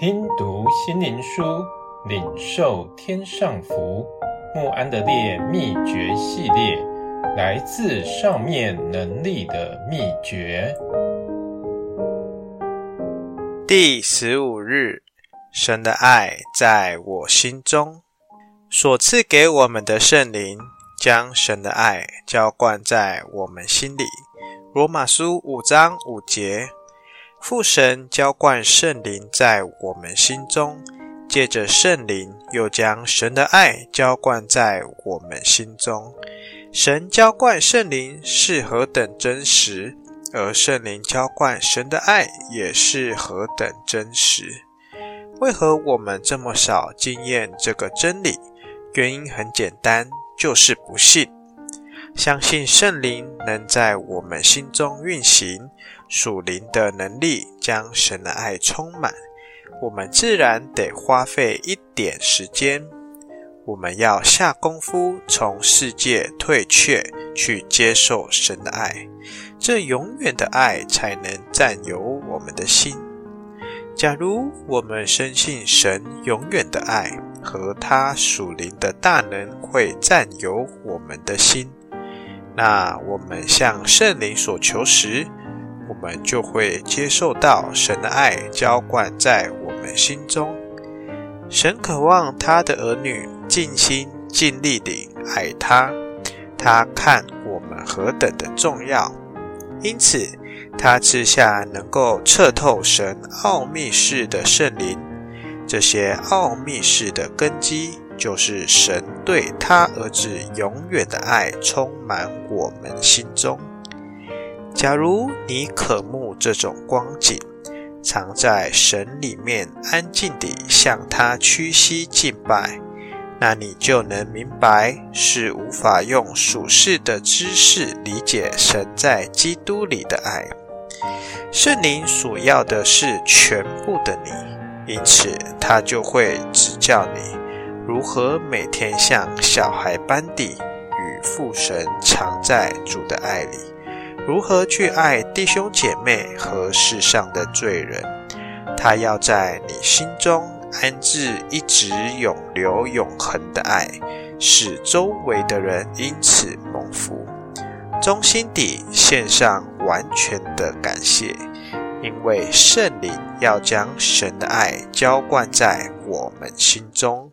听读心灵书，领受天上福。慕安德烈秘诀系列，来自上面能力的秘诀。第十五日，神的爱在我心中，所赐给我们的圣灵，将神的爱浇灌在我们心里。罗马书五章五节。父神浇灌圣灵在我们心中，借着圣灵又将神的爱浇灌在我们心中。神浇灌圣灵是何等真实，而圣灵浇灌神的爱也是何等真实。为何我们这么少经验这个真理？原因很简单，就是不信。相信圣灵能在我们心中运行。属灵的能力将神的爱充满，我们自然得花费一点时间。我们要下功夫，从世界退却，去接受神的爱，这永远的爱才能占有我们的心。假如我们深信神永远的爱和他属灵的大能会占有我们的心，那我们向圣灵所求时，我们就会接受到神的爱浇灌在我们心中。神渴望他的儿女尽心尽力地爱他，他看我们何等的重要，因此他赐下能够彻透神奥秘事的圣灵。这些奥秘事的根基，就是神对他儿子永远的爱充满我们心中。假如你渴慕这种光景，常在神里面安静地向他屈膝敬拜，那你就能明白，是无法用属世的知识理解神在基督里的爱。圣灵所要的是全部的你，因此他就会指教你如何每天像小孩般地与父神常在主的爱里。如何去爱弟兄姐妹和世上的罪人？他要在你心中安置一直永留永恒的爱，使周围的人因此蒙福。衷心地献上完全的感谢，因为圣灵要将神的爱浇灌在我们心中。